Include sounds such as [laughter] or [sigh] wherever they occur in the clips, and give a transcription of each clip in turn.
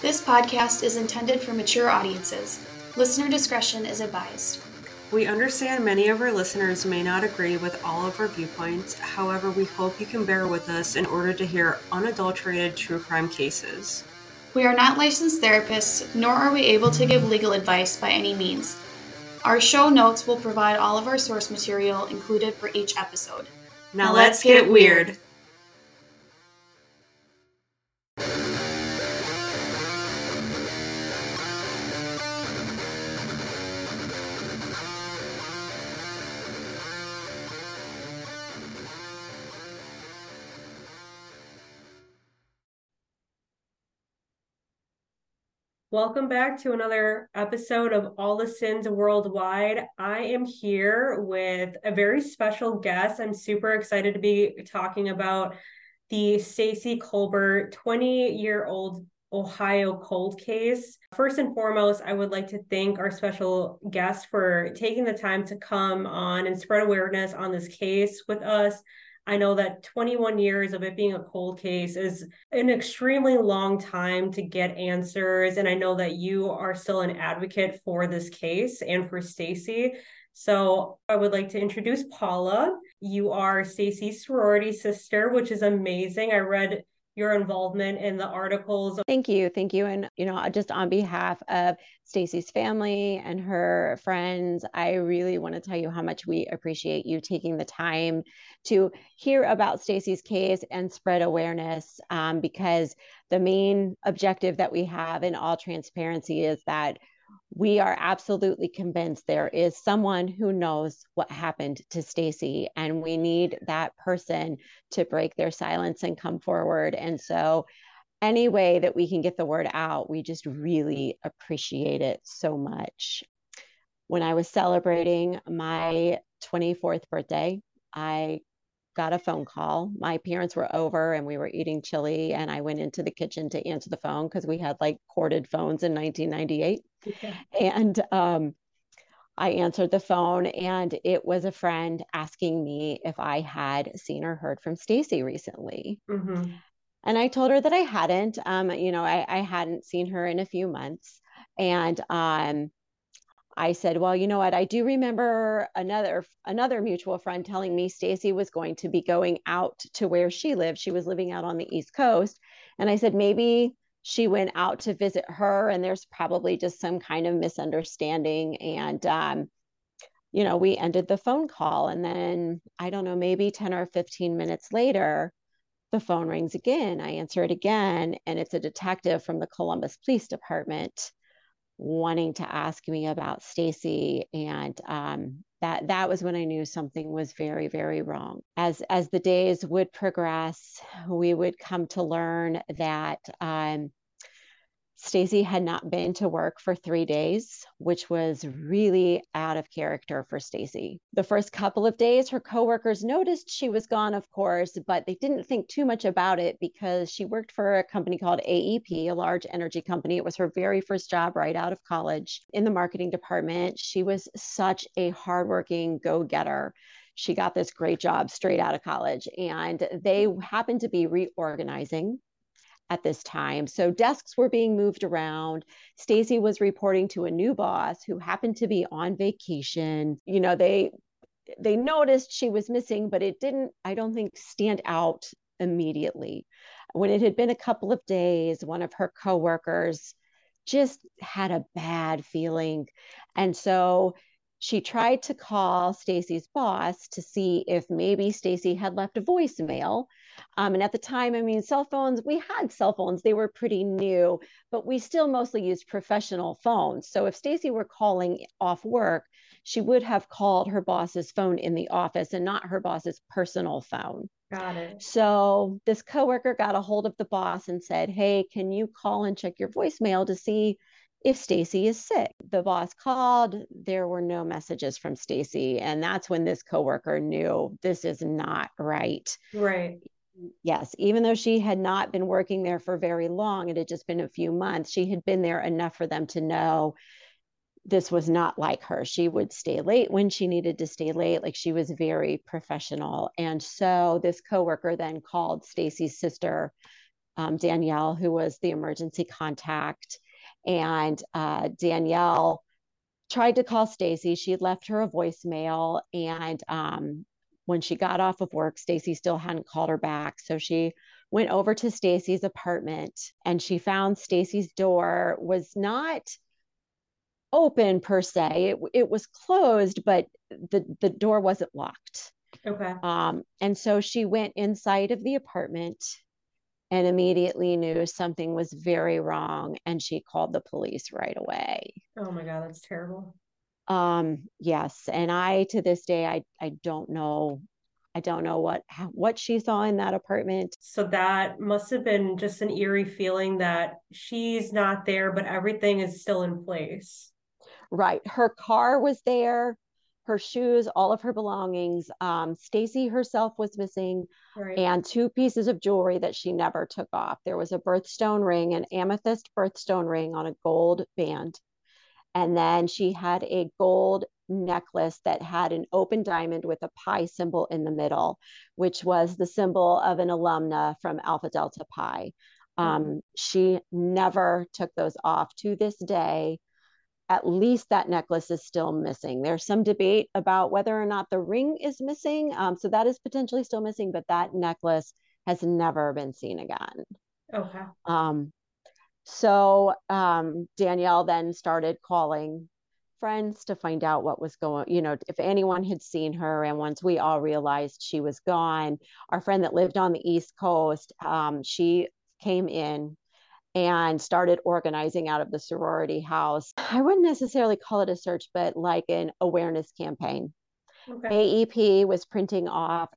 This podcast is intended for mature audiences. Listener discretion is advised. We understand many of our listeners may not agree with all of our viewpoints. However, we hope you can bear with us in order to hear unadulterated true crime cases. We are not licensed therapists, nor are we able to give legal advice by any means. Our show notes will provide all of our source material included for each episode. Now, let's get weird. Welcome back to another episode of All the Sins Worldwide. I am here with a very special guest. I'm super excited to be talking about the Stacey Colbert 20 year old Ohio cold case. First and foremost, I would like to thank our special guest for taking the time to come on and spread awareness on this case with us. I know that 21 years of it being a cold case is an extremely long time to get answers. And I know that you are still an advocate for this case and for Stacey. So I would like to introduce Paula. You are Stacey's sorority sister, which is amazing. I read your involvement in the articles. Thank you. Thank you. And, you know, just on behalf of Stacey's family and her friends, I really want to tell you how much we appreciate you taking the time to hear about Stacey's case and spread awareness um, because the main objective that we have in all transparency is that we are absolutely convinced there is someone who knows what happened to Stacey and we need that person to break their silence and come forward. And so any way that we can get the word out we just really appreciate it so much. When i was celebrating my 24th birthday i got a phone call. My parents were over and we were eating chili, and I went into the kitchen to answer the phone because we had like corded phones in 1998. Yeah. And um, I answered the phone, and it was a friend asking me if I had seen or heard from Stacey recently. Mm-hmm. And I told her that I hadn't. Um, you know, I, I hadn't seen her in a few months. And um, I said, "Well, you know what? I do remember another another mutual friend telling me Stacey was going to be going out to where she lived. She was living out on the East Coast." And I said, "Maybe she went out to visit her and there's probably just some kind of misunderstanding and um, you know, we ended the phone call and then I don't know, maybe 10 or 15 minutes later, the phone rings again. I answer it again and it's a detective from the Columbus Police Department wanting to ask me about Stacey and um, that that was when I knew something was very very wrong. As as the days would progress, we would come to learn that um, Stacey had not been to work for three days, which was really out of character for Stacey. The first couple of days, her coworkers noticed she was gone, of course, but they didn't think too much about it because she worked for a company called AEP, a large energy company. It was her very first job right out of college in the marketing department. She was such a hardworking go getter she got this great job straight out of college and they happened to be reorganizing at this time. So desks were being moved around. Stacey was reporting to a new boss who happened to be on vacation. You know, they they noticed she was missing, but it didn't I don't think stand out immediately. When it had been a couple of days, one of her coworkers just had a bad feeling. And so she tried to call Stacey's boss to see if maybe Stacey had left a voicemail um, and at the time, I mean, cell phones, we had cell phones, they were pretty new, but we still mostly used professional phones. So if Stacey were calling off work, she would have called her boss's phone in the office and not her boss's personal phone. Got it. So this coworker got a hold of the boss and said, Hey, can you call and check your voicemail to see if Stacey is sick. The boss called, there were no messages from Stacey. And that's when this coworker knew this is not right. Right yes, even though she had not been working there for very long, it had just been a few months, she had been there enough for them to know this was not like her. She would stay late when she needed to stay late. Like she was very professional. And so this coworker then called Stacey's sister um, Danielle, who was the emergency contact. And uh, Danielle tried to call Stacey. She had left her a voicemail. And um, when she got off of work, Stacey still hadn't called her back. So she went over to Stacey's apartment and she found Stacey's door was not open per se. It, it was closed, but the, the door wasn't locked. Okay. Um, and so she went inside of the apartment and immediately knew something was very wrong and she called the police right away. Oh my god, that's terrible. Um yes, and I to this day I I don't know I don't know what what she saw in that apartment. So that must have been just an eerie feeling that she's not there but everything is still in place. Right. Her car was there her shoes, all of her belongings. Um, Stacey herself was missing, right. and two pieces of jewelry that she never took off. There was a birthstone ring, an amethyst birthstone ring on a gold band, and then she had a gold necklace that had an open diamond with a pi symbol in the middle, which was the symbol of an alumna from Alpha Delta Pi. Um, mm-hmm. She never took those off to this day at least that necklace is still missing. There's some debate about whether or not the ring is missing. Um, so that is potentially still missing, but that necklace has never been seen again. Okay. Um, so um, Danielle then started calling friends to find out what was going you know if anyone had seen her and once we all realized she was gone our friend that lived on the east coast um, she came in and started organizing out of the sorority house. I wouldn't necessarily call it a search, but like an awareness campaign. Okay. AEP was printing off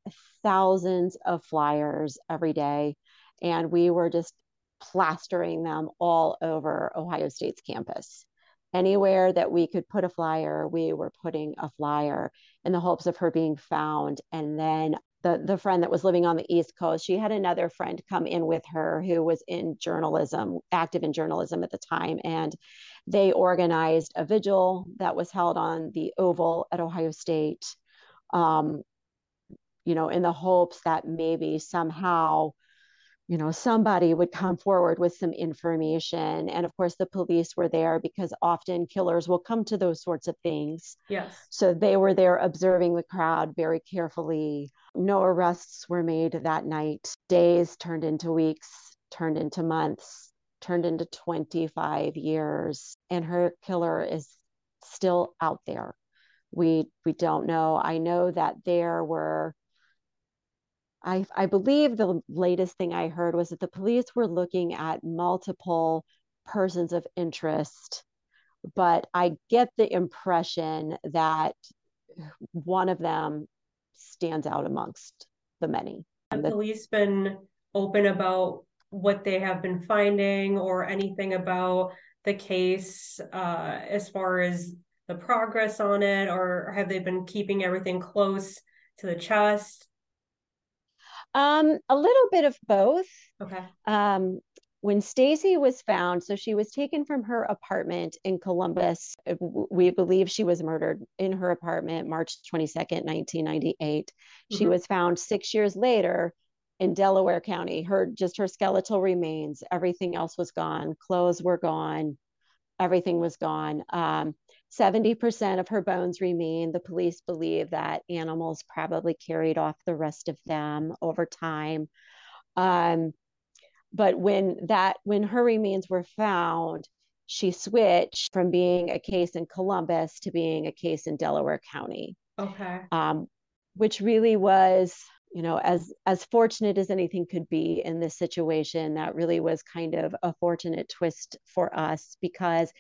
thousands of flyers every day, and we were just plastering them all over Ohio State's campus. Anywhere that we could put a flyer, we were putting a flyer in the hopes of her being found. And then the the friend that was living on the east coast she had another friend come in with her who was in journalism active in journalism at the time and they organized a vigil that was held on the oval at ohio state. Um, you know in the hopes that maybe somehow you know somebody would come forward with some information and of course the police were there because often killers will come to those sorts of things. Yes. So they were there observing the crowd very carefully. No arrests were made that night. Days turned into weeks turned into months turned into 25 years and her killer is still out there. We we don't know. I know that there were I, I believe the latest thing I heard was that the police were looking at multiple persons of interest, but I get the impression that one of them stands out amongst the many. Have the police been open about what they have been finding or anything about the case uh, as far as the progress on it, or have they been keeping everything close to the chest? Um, a little bit of both. Okay. Um, when Stacey was found, so she was taken from her apartment in Columbus. We believe she was murdered in her apartment March 22nd, 1998. Mm-hmm. She was found six years later in Delaware County. Her just her skeletal remains, everything else was gone. Clothes were gone, everything was gone. Um, 70% of her bones remain. The police believe that animals probably carried off the rest of them over time. Um, but when that when her remains were found, she switched from being a case in Columbus to being a case in Delaware County. Okay. Um, which really was, you know, as as fortunate as anything could be in this situation. That really was kind of a fortunate twist for us because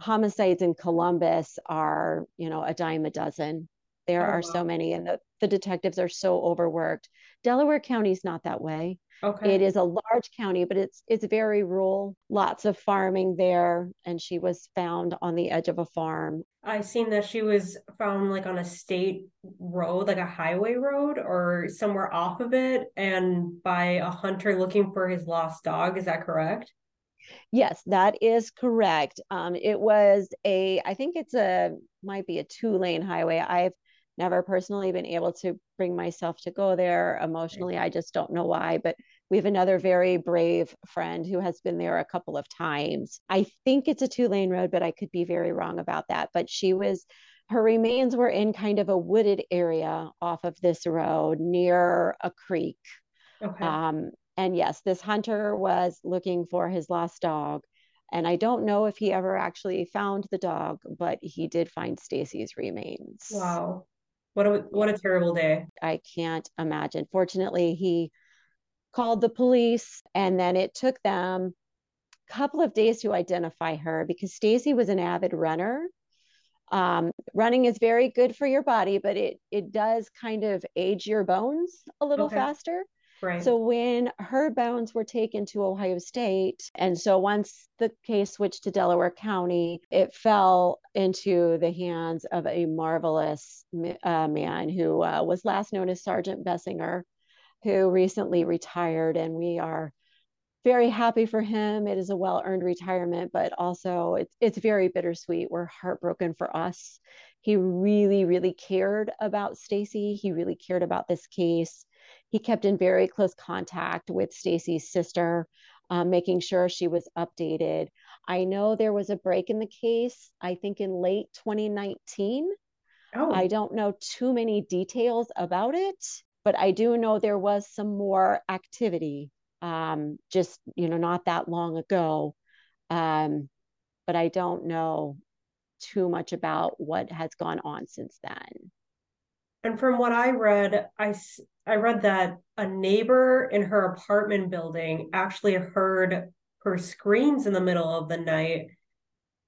homicides in Columbus are, you know, a dime a dozen. There oh, are wow. so many, and the, the detectives are so overworked. Delaware County is not that way. Okay. It is a large county, but it's it's very rural. Lots of farming there, and she was found on the edge of a farm. I seen that she was found like on a state road, like a highway road, or somewhere off of it, and by a hunter looking for his lost dog. Is that correct? Yes, that is correct. Um, it was a, I think it's a, might be a two lane highway. I've never personally been able to bring myself to go there emotionally. I just don't know why, but We have another very brave friend who has been there a couple of times. I think it's a two lane road, but I could be very wrong about that. But she was, her remains were in kind of a wooded area off of this road near a creek. Okay. Um, and yes, this hunter was looking for his lost dog. And I don't know if he ever actually found the dog, but he did find Stacey's remains. Wow. What a what a terrible day. I can't imagine. Fortunately, he called the police and then it took them a couple of days to identify her because Stacey was an avid runner. Um, running is very good for your body, but it it does kind of age your bones a little okay. faster. Right. So when her bones were taken to Ohio State, and so once the case switched to Delaware County, it fell into the hands of a marvelous uh, man who uh, was last known as Sergeant Bessinger, who recently retired, and we are very happy for him. It is a well-earned retirement, but also it's it's very bittersweet. We're heartbroken for us. He really, really cared about Stacey. He really cared about this case he kept in very close contact with Stacey's sister, um, making sure she was updated. I know there was a break in the case, I think in late 2019. Oh. I don't know too many details about it, but I do know there was some more activity um, just, you know, not that long ago. Um, but I don't know too much about what has gone on since then. And from what I read, I, I read that a neighbor in her apartment building actually heard her screams in the middle of the night.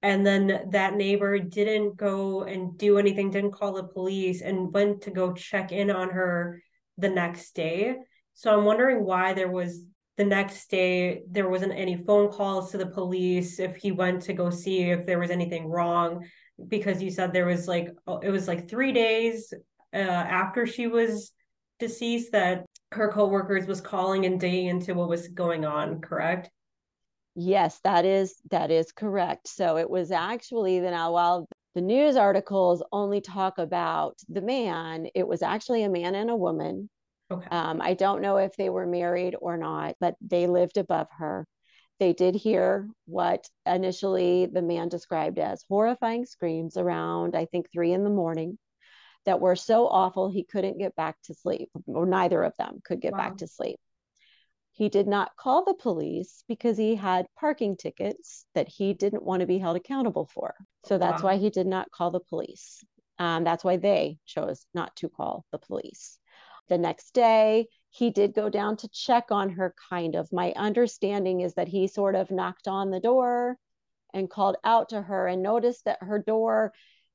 And then that neighbor didn't go and do anything, didn't call the police, and went to go check in on her the next day. So I'm wondering why there was the next day there wasn't any phone calls to the police if he went to go see if there was anything wrong because you said there was like oh, it was like 3 days uh, after she was deceased that her coworkers was calling and digging into what was going on correct? Yes that is that is correct. So it was actually the now while the news articles only talk about the man it was actually a man and a woman. Okay. um, i don't know if they were married or not but they lived above her. They did hear what initially the man described as horrifying screams around i think three in the morning that were so awful he couldn't get back to sleep, or neither of them could get wow. back to sleep. He did not call the police because he had parking tickets that he didn't want to be held accountable for. So that's wow. why he did not call the police. Um, that's why they chose not to call the police. The next day, he did go down to check on her, kind of. My understanding is that he sort of knocked on the door and called out to her and noticed that her door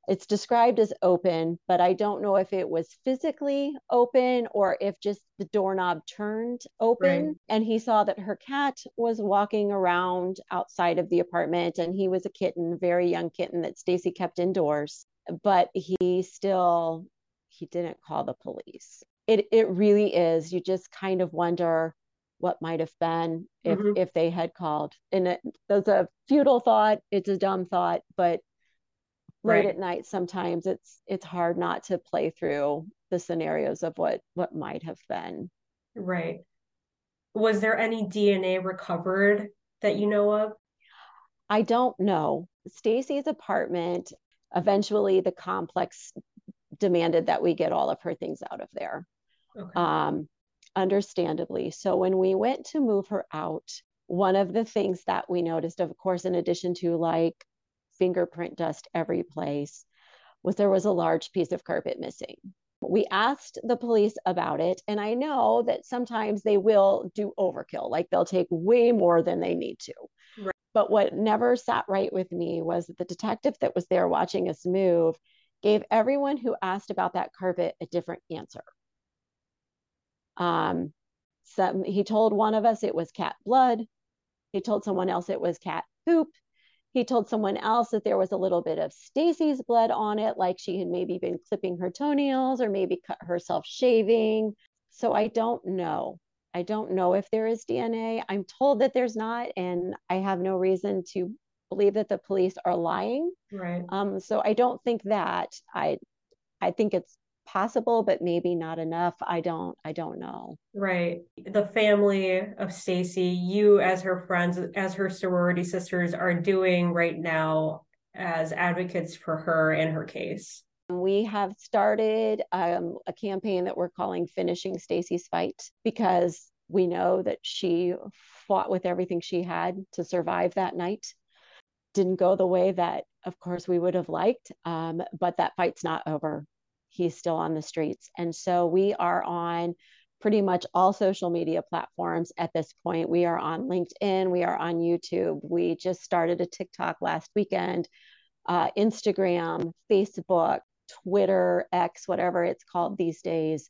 it's described as open, but I don't know if it was physically open or if just the doorknob turned open. Right. And he saw that her cat was walking around outside of the apartment and he was a kitten, very young kitten that Stacy kept indoors. But he still he didn't call the police. It it really is. You just kind of wonder what might have been if mm-hmm. if they had called. And it, that's a futile thought. It's a dumb thought, but late right. at night sometimes it's it's hard not to play through the scenarios of what what might have been. Right. Was there any dna recovered that you know of? I don't know. Stacey's apartment eventually the complex demanded that we get all of her things out of there. Okay. um understandably. So when we went to move her out one of the things that we noticed of course in addition to like fingerprint dust every place was there was a large piece of carpet missing. We asked the police about it, and I know that sometimes they will do overkill, like they'll take way more than they need to. Right. But what never sat right with me was that the detective that was there watching us move gave everyone who asked about that carpet a different answer. Um, some, he told one of us it was cat blood. He told someone else it was cat poop. He told someone else that there was a little bit of Stacey's blood on it, like she had maybe been clipping her toenails or maybe cut herself shaving. So I don't know. I don't know if there is DNA. I'm told that there's not, and I have no reason to believe that the police are lying. Right. Um, so I don't think that. I I think it's possible, but maybe not enough. I don't, I don't know. Right. The family of Stacey, you as her friends, as her sorority sisters are doing right now as advocates for her and her case. We have started um, a campaign that we're calling Finishing Stacey's Fight because we know that she fought with everything she had to survive that night. Didn't go the way that, of course, we would have liked, um, but that fight's not over. He's still on the streets. And so we are on pretty much all social media platforms at this point. We are on LinkedIn, we are on YouTube. We just started a TikTok last weekend, uh, Instagram, Facebook, Twitter, X, whatever it's called these days.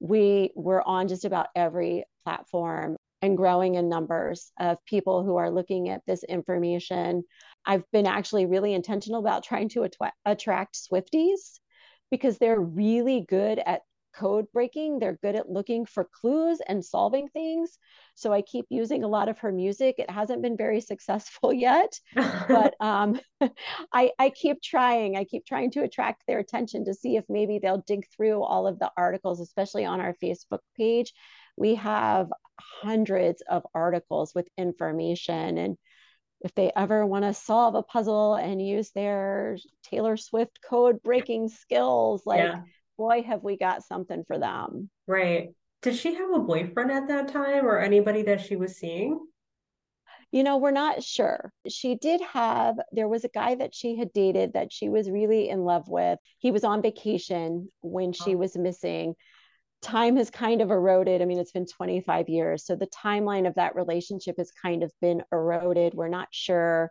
We were on just about every platform and growing in numbers of people who are looking at this information. I've been actually really intentional about trying to attract Swifties because they're really good at code breaking. They're good at looking for clues and solving things. So I keep using a lot of her music. It hasn't been very successful [laughs] yet, but [laughs] um, [laughs] I, I keep trying. I keep trying to attract their attention to see if maybe they'll dig through all of the articles, especially on our Facebook page. We have hundreds of articles with information and if they ever want to solve a puzzle and use their Taylor Swift code breaking skills, like yeah boy, have we got something for them. Right. Did she have a boyfriend at that time or anybody that she was seeing? You know, we're not sure. She did have, there was a guy that she had dated that she was really in love with. He was on vacation when she oh. was missing. Time has kind of eroded. I mean, it's been 25 years. So the timeline of that relationship has kind of been eroded. We're not sure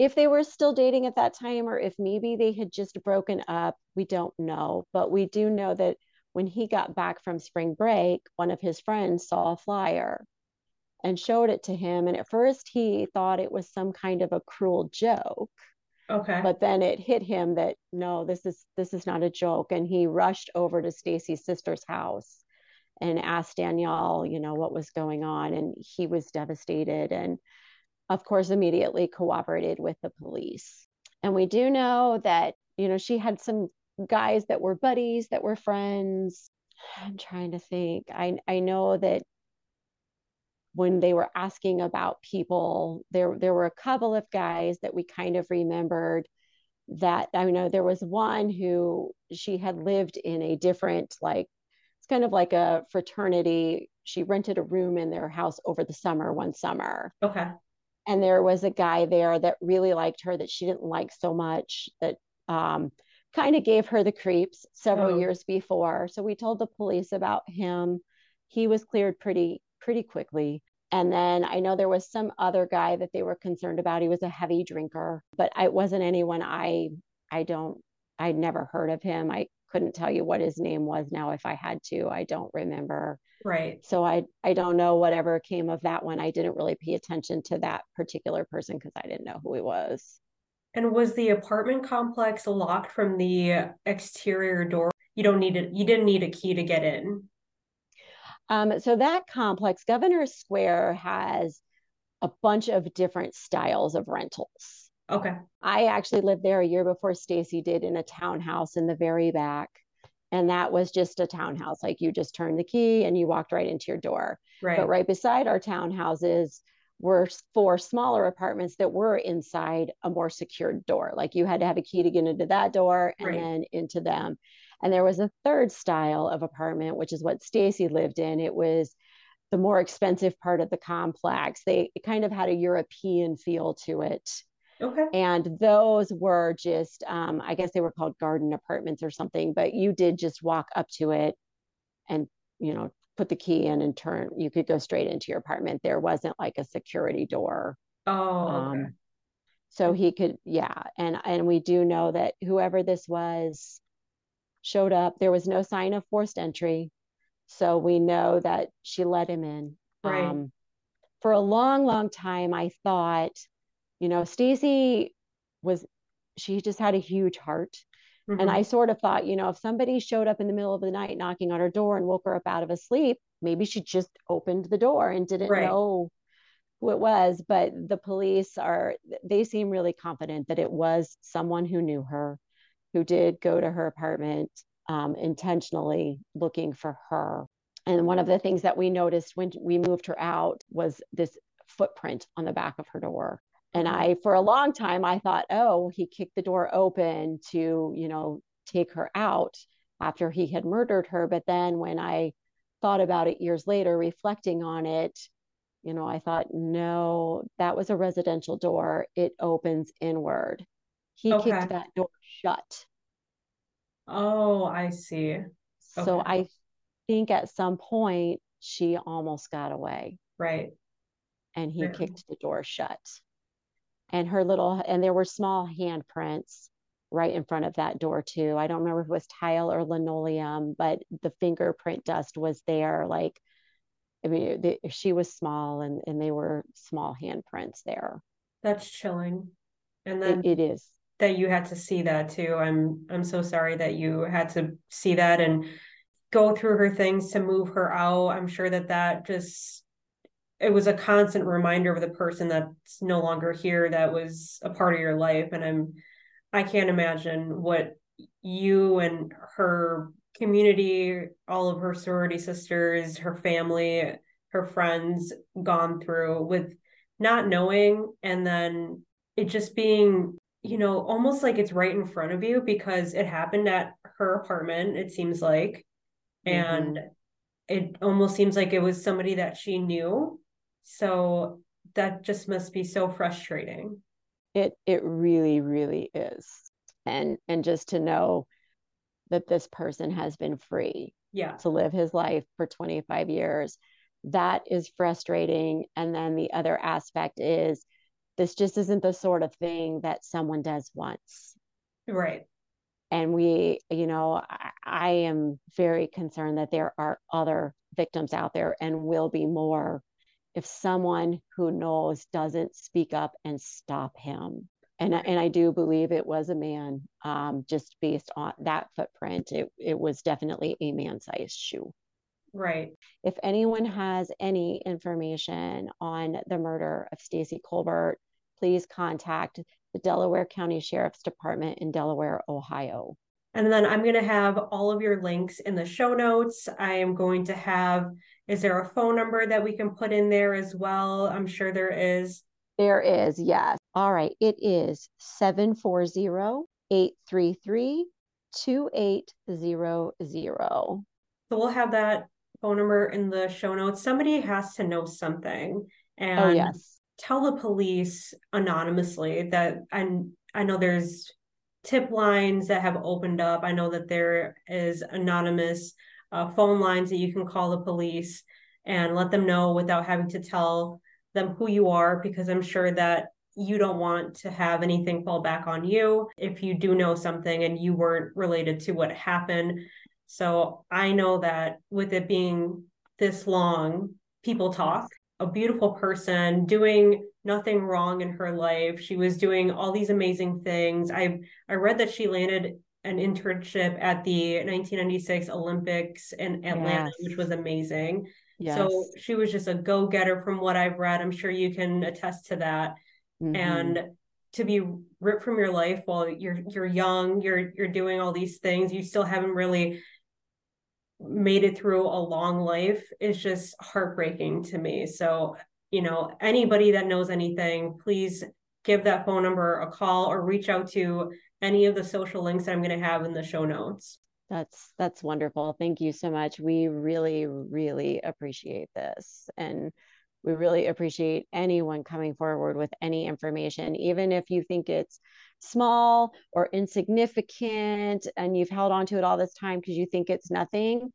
if they were still dating at that time or if maybe they had just broken up, we don't know. But we do know that when he got back from spring break, one of his friends saw a flyer and showed it to him. And at first, he thought it was some kind of a cruel joke. Okay. But then it hit him that no, this is this is not a joke, and he rushed over to Stacey's sister's house and asked Danielle, you know, what was going on, and he was devastated. And of course, immediately cooperated with the police. And we do know that, you know, she had some guys that were buddies, that were friends. [sighs] I'm trying to think. I, I know that when they were asking about people, there, there were a couple of guys that we kind of remembered that I know there was one who she had lived in a different, like, it's kind of like a fraternity. She rented a room in their house over the summer, one summer. Okay and there was a guy there that really liked her that she didn't like so much that um, kind of gave her the creeps several oh. years before so we told the police about him he was cleared pretty pretty quickly and then i know there was some other guy that they were concerned about he was a heavy drinker but it wasn't anyone i i don't i'd never heard of him i couldn't tell you what his name was now if i had to i don't remember Right. So I I don't know whatever came of that one. I didn't really pay attention to that particular person because I didn't know who he was. And was the apartment complex locked from the exterior door? You don't need it. You didn't need a key to get in. Um, so that complex, Governor Square, has a bunch of different styles of rentals. Okay. I actually lived there a year before Stacey did in a townhouse in the very back and that was just a townhouse like you just turned the key and you walked right into your door right but right beside our townhouses were four smaller apartments that were inside a more secured door like you had to have a key to get into that door and right. then into them and there was a third style of apartment which is what Stacey lived in it was the more expensive part of the complex they kind of had a european feel to it Okay. And those were just, um, I guess they were called garden apartments or something, but you did just walk up to it and, you know, put the key in and turn, you could go straight into your apartment. There wasn't like a security door. Oh, okay. Um, so he could, yeah. And, and we do know that whoever this was showed up. There was no sign of forced entry. So we know that she let him in. Right. Um, for a long, long time, I thought you know, Stacey was, she just had a huge heart. Mm-hmm. And I sort of thought, you know, if somebody showed up in the middle of the night knocking on her door and woke her up out of a sleep, maybe she just opened the door and didn't right. know who it was. But the police are, they seem really confident that it was someone who knew her, who did go to her apartment um, intentionally looking for her. And one of the things that we noticed when we moved her out was this footprint on the back of her door. And mm-hmm. I, for a long time, I thought, oh, he kicked the door open to, you know, take her out after he had murdered her. But then when I thought about it years later, reflecting on it, you know, I thought, no, that was a residential door. It opens inward. He okay. kicked that door shut. Oh, I see. So. I think at some point she almost got away. Right. And he right. kicked the door shut. And her little, and there were small handprints right in front of that door too. I don't remember if it was tile or linoleum, but the fingerprint dust was there. Like, I mean, the, she was small and, and they were small handprints there. That's chilling. And then it, it is that you had to see that too. I'm I'm so sorry that you had to see that and go through her things to move her out. I'm sure that that just it was a constant reminder of the person that's no longer here that was a part of your life and I'm I can't imagine what you and her community, all of her sorority sisters, her family, her friends gone through with not knowing and then it just being you know, almost like it's right in front of you because it happened at her apartment, it seems like. Mm-hmm. And it almost seems like it was somebody that she knew. So that just must be so frustrating. It it really, really is. And and just to know that this person has been free yeah. to live his life for 25 years. That is frustrating. And then the other aspect is this just isn't the sort of thing that someone does once. Right. And we, you know, I, I am very concerned that there are other victims out there and will be more if someone who knows doesn't speak up and stop him. And, and I do believe it was a man, um, just based on that footprint. It, it was definitely a man sized shoe. Right. If anyone has any information on the murder of Stacey Colbert, please contact the Delaware County Sheriff's Department in Delaware, Ohio. And then I'm going to have all of your links in the show notes. I am going to have, is there a phone number that we can put in there as well? I'm sure there is. There is, yes. All right. It is 740 833 2800. So we'll have that phone number in the show notes. Somebody has to know something. And oh, yes. tell the police anonymously that I, I know there's tip lines that have opened up. I know that there is anonymous uh, phone lines that you can call the police and let them know without having to tell them who you are, because I'm sure that you don't want to have anything fall back on you if you do know something and you weren't related to what happened. So I know that with it being this long, people talk. A beautiful person doing nothing wrong in her life. She was doing all these amazing things. I I read that she landed an internship at the 1996 Olympics in Atlanta, yes. which was amazing. Yes. So she was just a go-getter from what I've read. I'm sure you can attest to that. Mm-hmm. And to be ripped from your life while you're you're young, you're you're doing all these things, you still haven't really made it through a long life is just heartbreaking to me. So, you know, anybody that knows anything, please give that phone number a call or reach out to any of the social links that I'm going to have in the show notes. That's that's wonderful. Thank you so much. We really really appreciate this and we really appreciate anyone coming forward with any information even if you think it's small or insignificant and you've held on to it all this time because you think it's nothing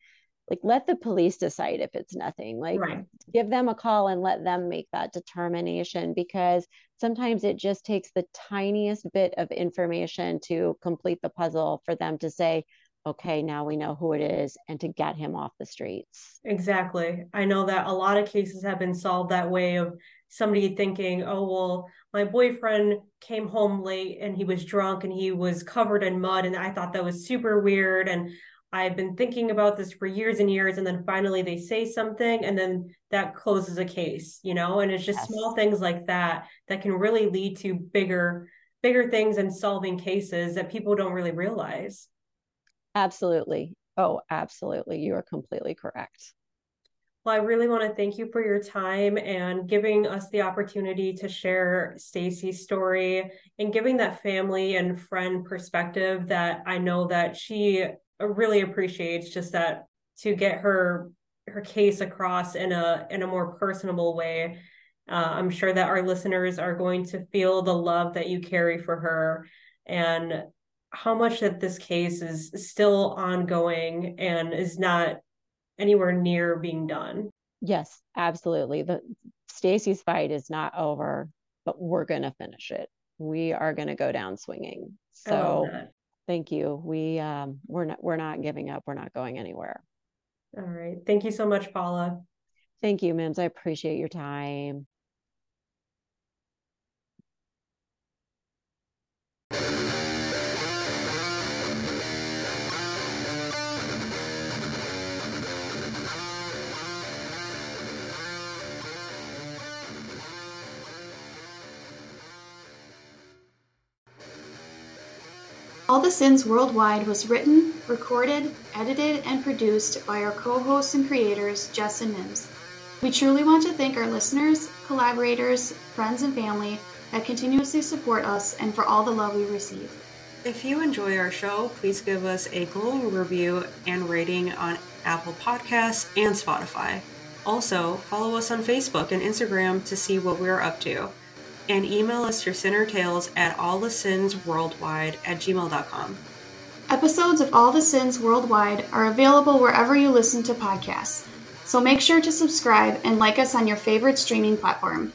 like let the police decide if it's nothing. Like right. give them a call and let them make that determination because sometimes it just takes the tiniest bit of information to complete the puzzle for them to say okay now we know who it is and to get him off the streets. Exactly. I know that a lot of cases have been solved that way of somebody thinking, oh, well, my boyfriend came home late and he was drunk and he was covered in mud. And I thought that was super weird. And I've been thinking about this for years and years. And then finally they say something and then that closes a case, you know? And it's just yes. small things like that that can really lead to bigger, bigger things and solving cases that people don't really realize. Absolutely. Oh, absolutely. You are completely correct. Well, I really want to thank you for your time and giving us the opportunity to share Stacey's story and giving that family and friend perspective that I know that she really appreciates just that to get her her case across in a in a more personable way. Uh, I'm sure that our listeners are going to feel the love that you carry for her and how much that this case is still ongoing and is not anywhere near being done. Yes, absolutely. The Stacey's fight is not over, but we're going to finish it. We are going to go down swinging. So thank you. We um we're not we're not giving up. We're not going anywhere. All right. Thank you so much, Paula. Thank you, Mims. I appreciate your time. All the Sins Worldwide was written, recorded, edited, and produced by our co hosts and creators, Jess and Mims. We truly want to thank our listeners, collaborators, friends, and family that continuously support us and for all the love we receive. If you enjoy our show, please give us a glowing review and rating on Apple Podcasts and Spotify. Also, follow us on Facebook and Instagram to see what we're up to and email us your sinner tales at allthesinsworldwide at gmail.com. Episodes of All the Sins Worldwide are available wherever you listen to podcasts, so make sure to subscribe and like us on your favorite streaming platform.